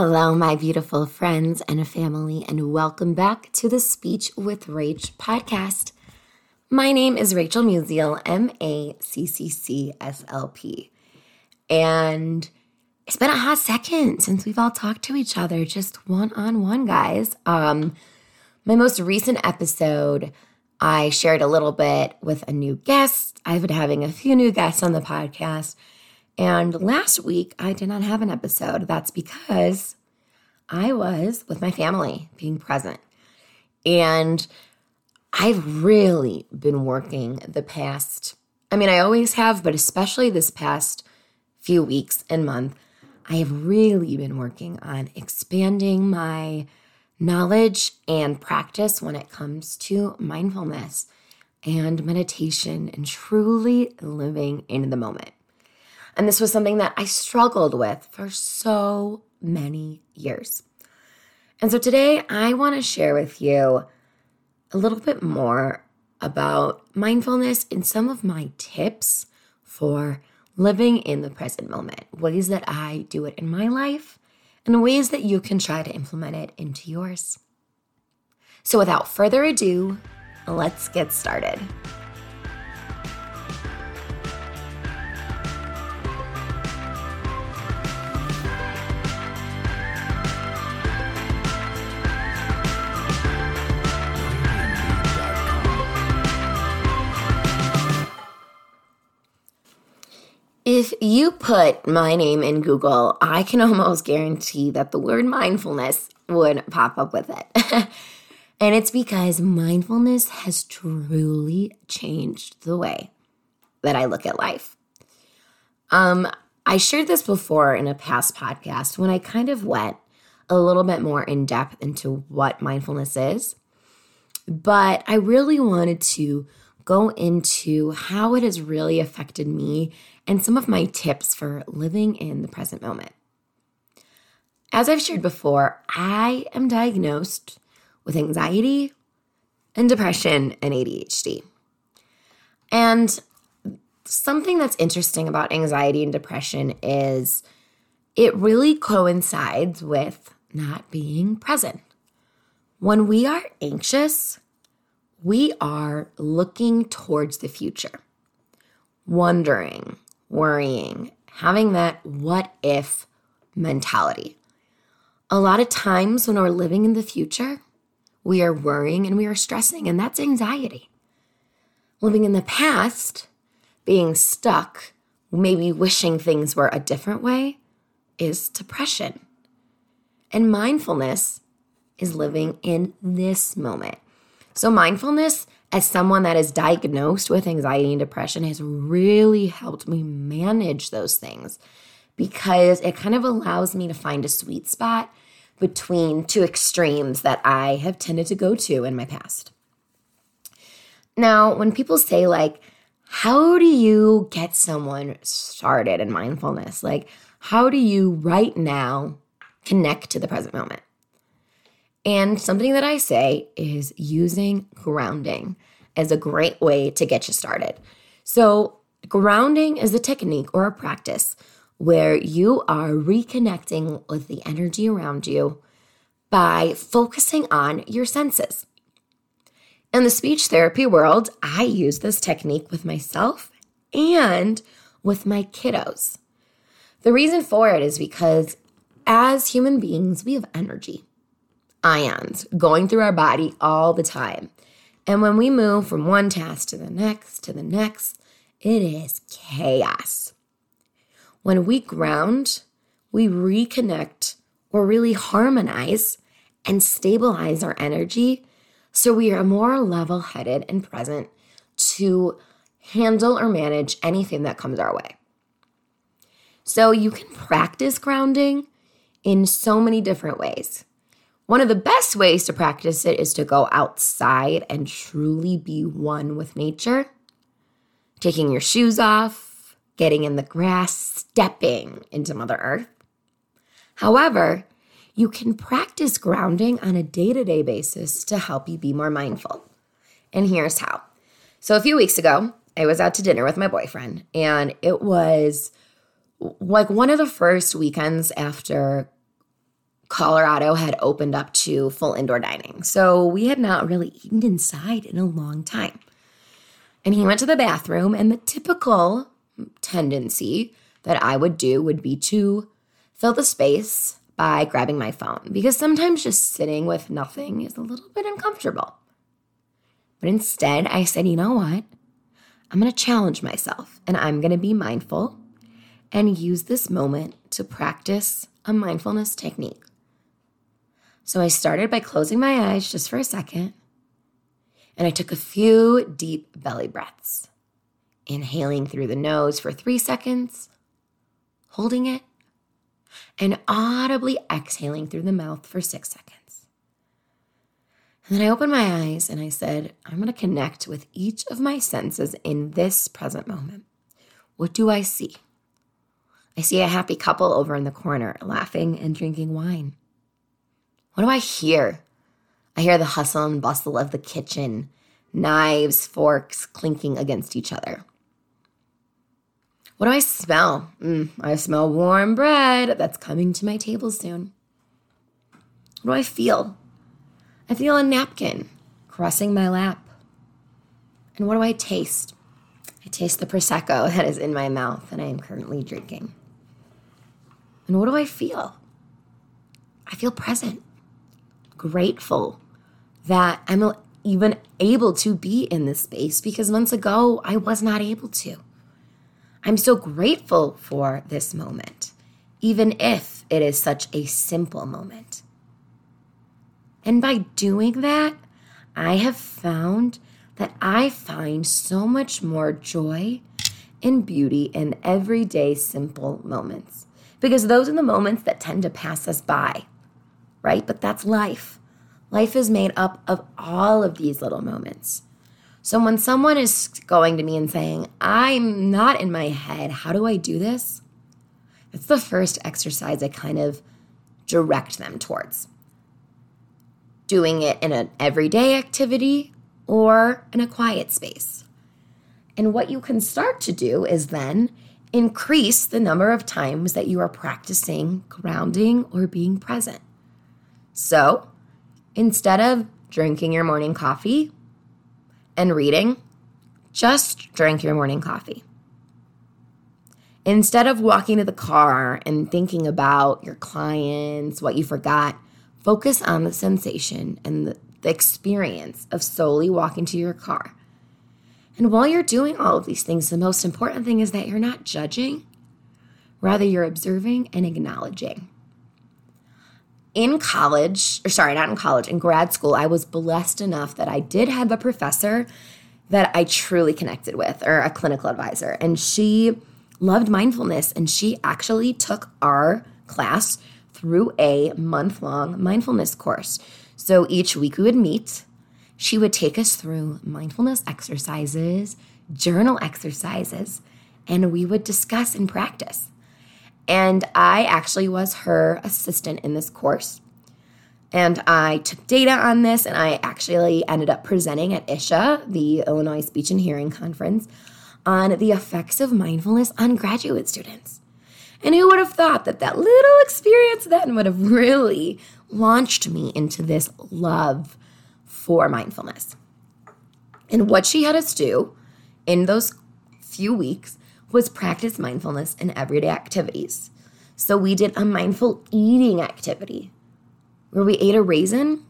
Hello, my beautiful friends and family, and welcome back to the Speech with Rach podcast. My name is Rachel Musial, M A C C C S L P. And it's been a hot second since we've all talked to each other, just one on one, guys. Um, my most recent episode, I shared a little bit with a new guest. I've been having a few new guests on the podcast. And last week, I did not have an episode. That's because I was with my family being present. And I've really been working the past, I mean, I always have, but especially this past few weeks and month, I have really been working on expanding my knowledge and practice when it comes to mindfulness and meditation and truly living in the moment. And this was something that I struggled with for so many years. And so today I want to share with you a little bit more about mindfulness and some of my tips for living in the present moment, ways that I do it in my life, and ways that you can try to implement it into yours. So, without further ado, let's get started. If you put my name in Google, I can almost guarantee that the word mindfulness would pop up with it. and it's because mindfulness has truly changed the way that I look at life. Um, I shared this before in a past podcast when I kind of went a little bit more in depth into what mindfulness is. But I really wanted to go into how it has really affected me and some of my tips for living in the present moment. As I've shared before, I am diagnosed with anxiety and depression and ADHD. And something that's interesting about anxiety and depression is it really coincides with not being present. When we are anxious, we are looking towards the future, wondering, worrying, having that what if mentality. A lot of times when we're living in the future, we are worrying and we are stressing, and that's anxiety. Living in the past, being stuck, maybe wishing things were a different way, is depression. And mindfulness is living in this moment. So, mindfulness, as someone that is diagnosed with anxiety and depression, has really helped me manage those things because it kind of allows me to find a sweet spot between two extremes that I have tended to go to in my past. Now, when people say, like, how do you get someone started in mindfulness? Like, how do you right now connect to the present moment? And something that I say is using grounding as a great way to get you started. So, grounding is a technique or a practice where you are reconnecting with the energy around you by focusing on your senses. In the speech therapy world, I use this technique with myself and with my kiddos. The reason for it is because as human beings, we have energy ions going through our body all the time. And when we move from one task to the next to the next, it is chaos. When we ground, we reconnect or really harmonize and stabilize our energy so we are more level headed and present to handle or manage anything that comes our way. So you can practice grounding in so many different ways. One of the best ways to practice it is to go outside and truly be one with nature. Taking your shoes off, getting in the grass, stepping into Mother Earth. However, you can practice grounding on a day to day basis to help you be more mindful. And here's how. So, a few weeks ago, I was out to dinner with my boyfriend, and it was like one of the first weekends after Colorado had opened up to full indoor dining. So we had not really eaten inside in a long time. And he went to the bathroom, and the typical tendency that I would do would be to fill the space by grabbing my phone because sometimes just sitting with nothing is a little bit uncomfortable. But instead, I said, you know what? I'm going to challenge myself and I'm going to be mindful and use this moment to practice a mindfulness technique. So I started by closing my eyes just for a second and I took a few deep belly breaths, inhaling through the nose for three seconds, holding it, and audibly exhaling through the mouth for six seconds. And then I opened my eyes and I said, I'm going to connect with each of my senses in this present moment. What do I see? I see a happy couple over in the corner laughing and drinking wine. What do I hear? I hear the hustle and bustle of the kitchen, knives, forks clinking against each other. What do I smell? Mm, I smell warm bread that's coming to my table soon. What do I feel? I feel a napkin crossing my lap. And what do I taste? I taste the Prosecco that is in my mouth and I am currently drinking. And what do I feel? I feel present, grateful, that I'm even able to be in this space because months ago I was not able to. I'm so grateful for this moment, even if it is such a simple moment. And by doing that, I have found that I find so much more joy and beauty in everyday simple moments because those are the moments that tend to pass us by, right? But that's life. Life is made up of all of these little moments. So when someone is going to me and saying, I'm not in my head, how do I do this? It's the first exercise I kind of direct them towards. Doing it in an everyday activity or in a quiet space. And what you can start to do is then increase the number of times that you are practicing grounding or being present. So, Instead of drinking your morning coffee and reading, just drink your morning coffee. Instead of walking to the car and thinking about your clients, what you forgot, focus on the sensation and the, experience of slowly walking to your car. And while you're doing all of these things, the most important thing is that you're not judging, rather, you're observing and acknowledging in college, or sorry, not in college, in grad school, I was blessed enough that I did have a professor that I truly connected with, or a clinical advisor. And she loved mindfulness, and she actually took our class through a month long mindfulness course. So each week we would meet. She would take us through mindfulness exercises, journal exercises, and we would discuss and practice. And I actually was her assistant in this course. And I took data on this, and I actually ended up presenting at ISHA, the Illinois Speech and Hearing Conference, on the effects of mindfulness on graduate students. And who would have thought that that little experience then would have really launched me into this love for mindfulness? And what she had us do in those few weeks was practice mindfulness in everyday activities. So we did a mindful eating activity where we ate a raisin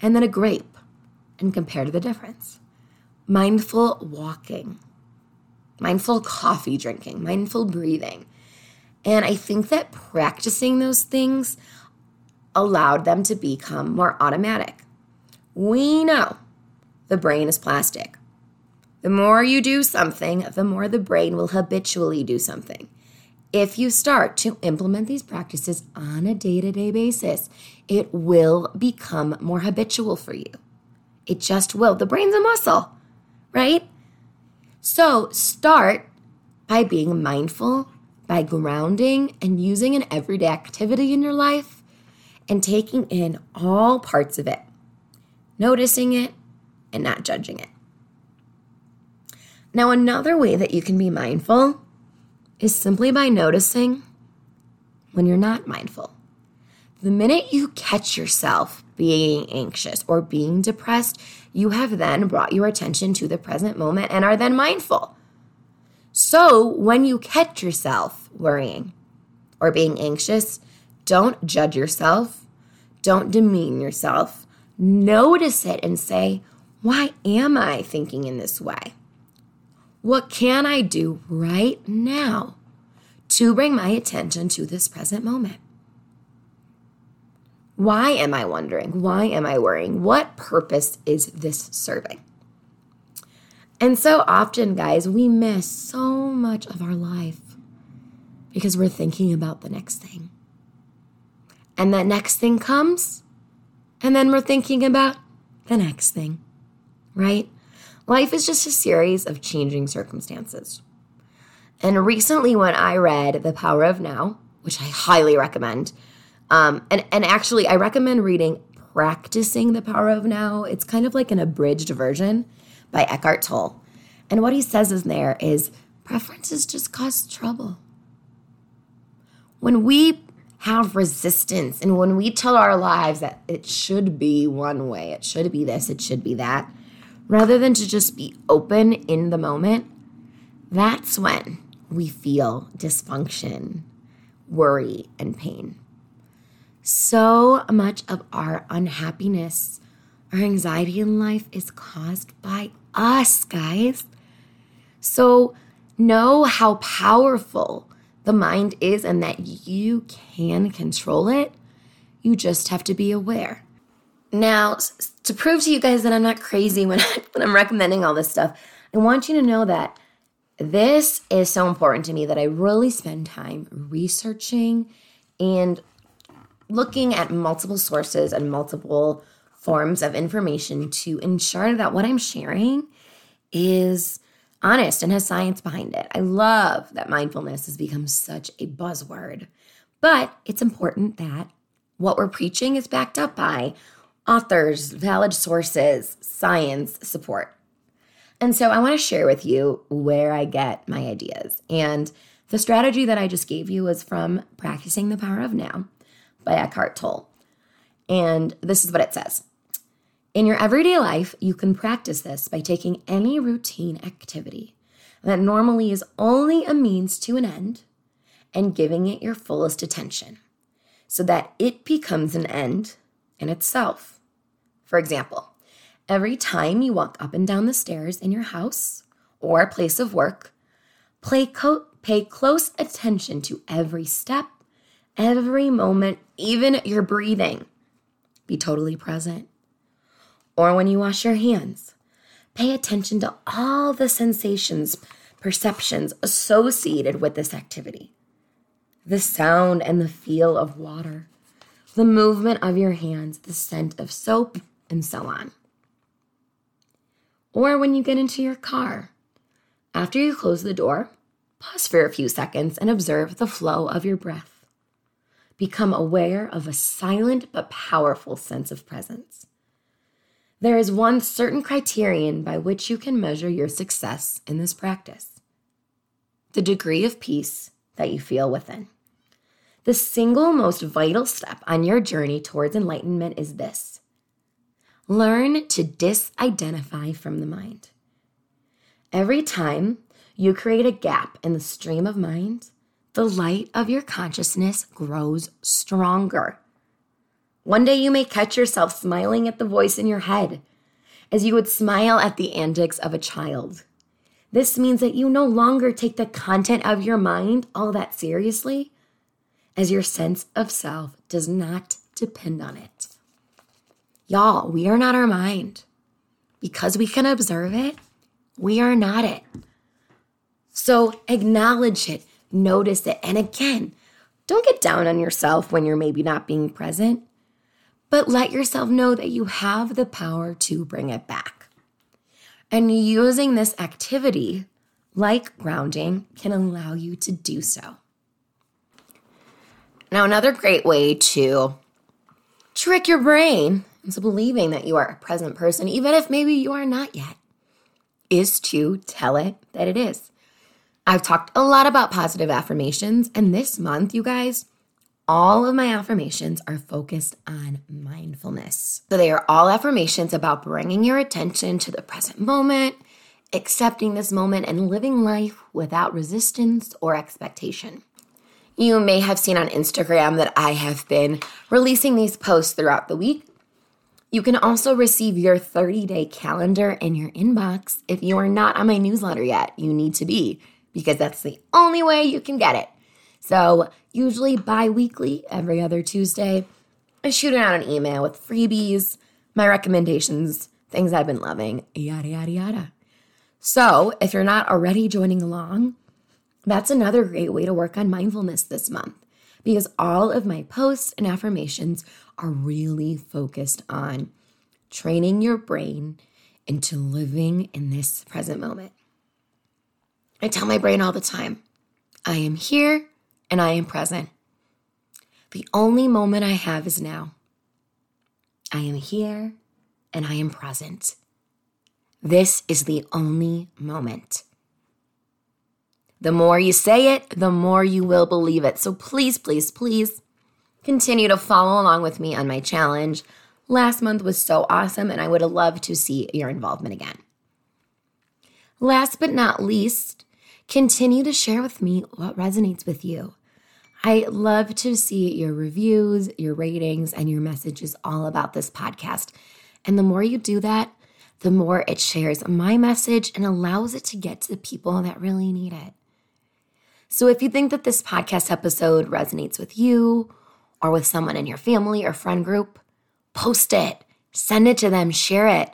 and then a grape and compared the difference. Mindful walking, mindful coffee drinking, mindful breathing. And I think that practicing those things allowed them to become more automatic. We know the brain is plastic. The more you do something, the more the brain will habitually do something. If you start to implement these practices on a day to day basis, it will become more habitual for you. It just will. The brain's a muscle, right? So start by being mindful, by grounding and using an everyday activity in your life and taking in all parts of it, noticing it and not judging it. Now, another way that you can be mindful is simply by noticing when you're not mindful. the minute you catch yourself being anxious or being depressed, you have then brought your attention to the present moment and are then mindful. So when you catch yourself worrying or being anxious, don't judge yourself, don't demean yourself. Notice it and say, Why am I thinking in this way? What can I do right now to bring my attention to this present moment? Why am I wondering? Why am I worrying? What purpose is this serving? And so often, guys, we miss so much of our life because we're thinking about the next thing. And that next thing comes, and then we're thinking about the next thing, right? Life is just a series of changing circumstances. And recently, when I read The Power of Now, which I highly recommend, um, and, and actually, I recommend reading Practicing the Power of Now. It's kind of like an abridged version by Eckhart Tolle. And what he says in there is preferences just cause trouble. When we have resistance and when we tell our lives that it should be one way, it should be this, it should be that, rather than to just be open in the moment, that's when we feel dysfunction, worry, and pain. So much of our unhappiness, our anxiety in life is caused by us, guys. So know how powerful the mind is and that you can control it. You just have to be aware. Now, to prove to you guys that I'm not crazy when, I, when I'm recommending all this stuff, I want you to know that this is so important to me that I really spend time researching and looking at multiple sources and multiple forms of information to ensure that what I'm sharing is honest and has science behind it. I love that mindfulness has become such a buzzword, but it's important that what we're preaching is backed up by authors, valid sources, science support. And so I want to share with you where I get my ideas. And the strategy that I just gave you was from Practicing the Power of Now by Eckhart Tolle. And this is what it says In your everyday life, you can practice this by taking any routine activity that normally is only a means to an end and giving it your fullest attention so that it becomes an end in itself. For example, every time you walk up and down the stairs in your house or place of work, co- pay close attention to every step every moment, even your breathing. Be totally present. Or when you wash your hands, pay attention to all the sensations, perceptions associated with this activity the sound and the feel of water, the movement of your hands, the scent of soap, and so on. Or when you get into your car, after you close the door, pause for a few seconds and observe the flow of your breath become aware of a silent but powerful sense of presence. There is one certain criterion by which you can measure your success in this practice the degree of peace that you feel within. The single most vital step on your journey towards enlightenment is this learn to disidentify from the mind. Every time you create a gap in the stream of mind, the light of your consciousness grows stronger. One day you may catch yourself smiling at the voice in your head as you would smile at the antics of a child. This means that you no longer take the content of your mind all that seriously, as your sense of self does not depend on it. Y'all, we are not our mind. Because we can observe it, we are not it. So acknowledge it, notice it. And again, don't get down on yourself when you're maybe not being present, but let yourself know that you have the power to bring it back. And using this activity, like grounding, can allow you to do so. Now, another great way to trick your brain into believing that you are a present person, even if maybe you are not yet, is to tell it that it is. I've talked a lot about positive affirmations, and this month, you guys, all of my affirmations are focused on mindfulness. So they are all affirmations about bringing your attention to the present moment, accepting this moment, and living life without resistance or expectation. You may have seen on Instagram that I have been releasing these posts throughout the week. You can also receive your 30 day calendar in your inbox. If you are not on my newsletter yet, you need to be because that's the only way you can get it. So, usually bi weekly, every other Tuesday, I shoot out an email with freebies, my recommendations, things I've been loving, yada, yada, yada. So, if you're not already joining along, that's another great way to work on mindfulness this month because all of my posts and affirmations are really focused on training your brain into living in this present moment. I tell my brain all the time I am here and I am present. The only moment I have is now. I am here and I am present. This is the only moment. The more you say it, the more you will believe it. So please, please, please continue to follow along with me on my challenge. Last month was so awesome, and I would loved to see your involvement again. Last but not least, continue to share with me what resonates with you. I love to see your reviews, your ratings, and your messages all about this podcast. And the more you do that, the more it shares my message and allows it to get to the people that really need it. So if you think that this podcast episode resonates with you or with someone in your family or friend group, post it, send it to them, share it.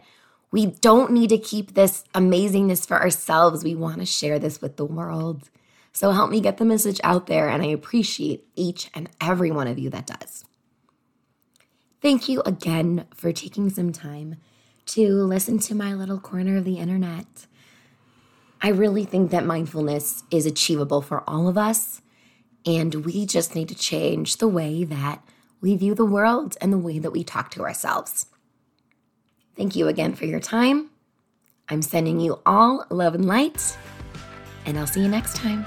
We don't need to keep this amazingness for ourselves. We want to share this with the world. So help me get the message out there, and I appreciate each and every one of you that does. Thank you again for taking some time to listen to my little corner of the internet. I really think that mindfulness is achievable for all of us, and we just need to change the way that we view the world and the way that we talk to ourselves. Thank you again for your time. I'm sending you all love and light, and I'll see you next time.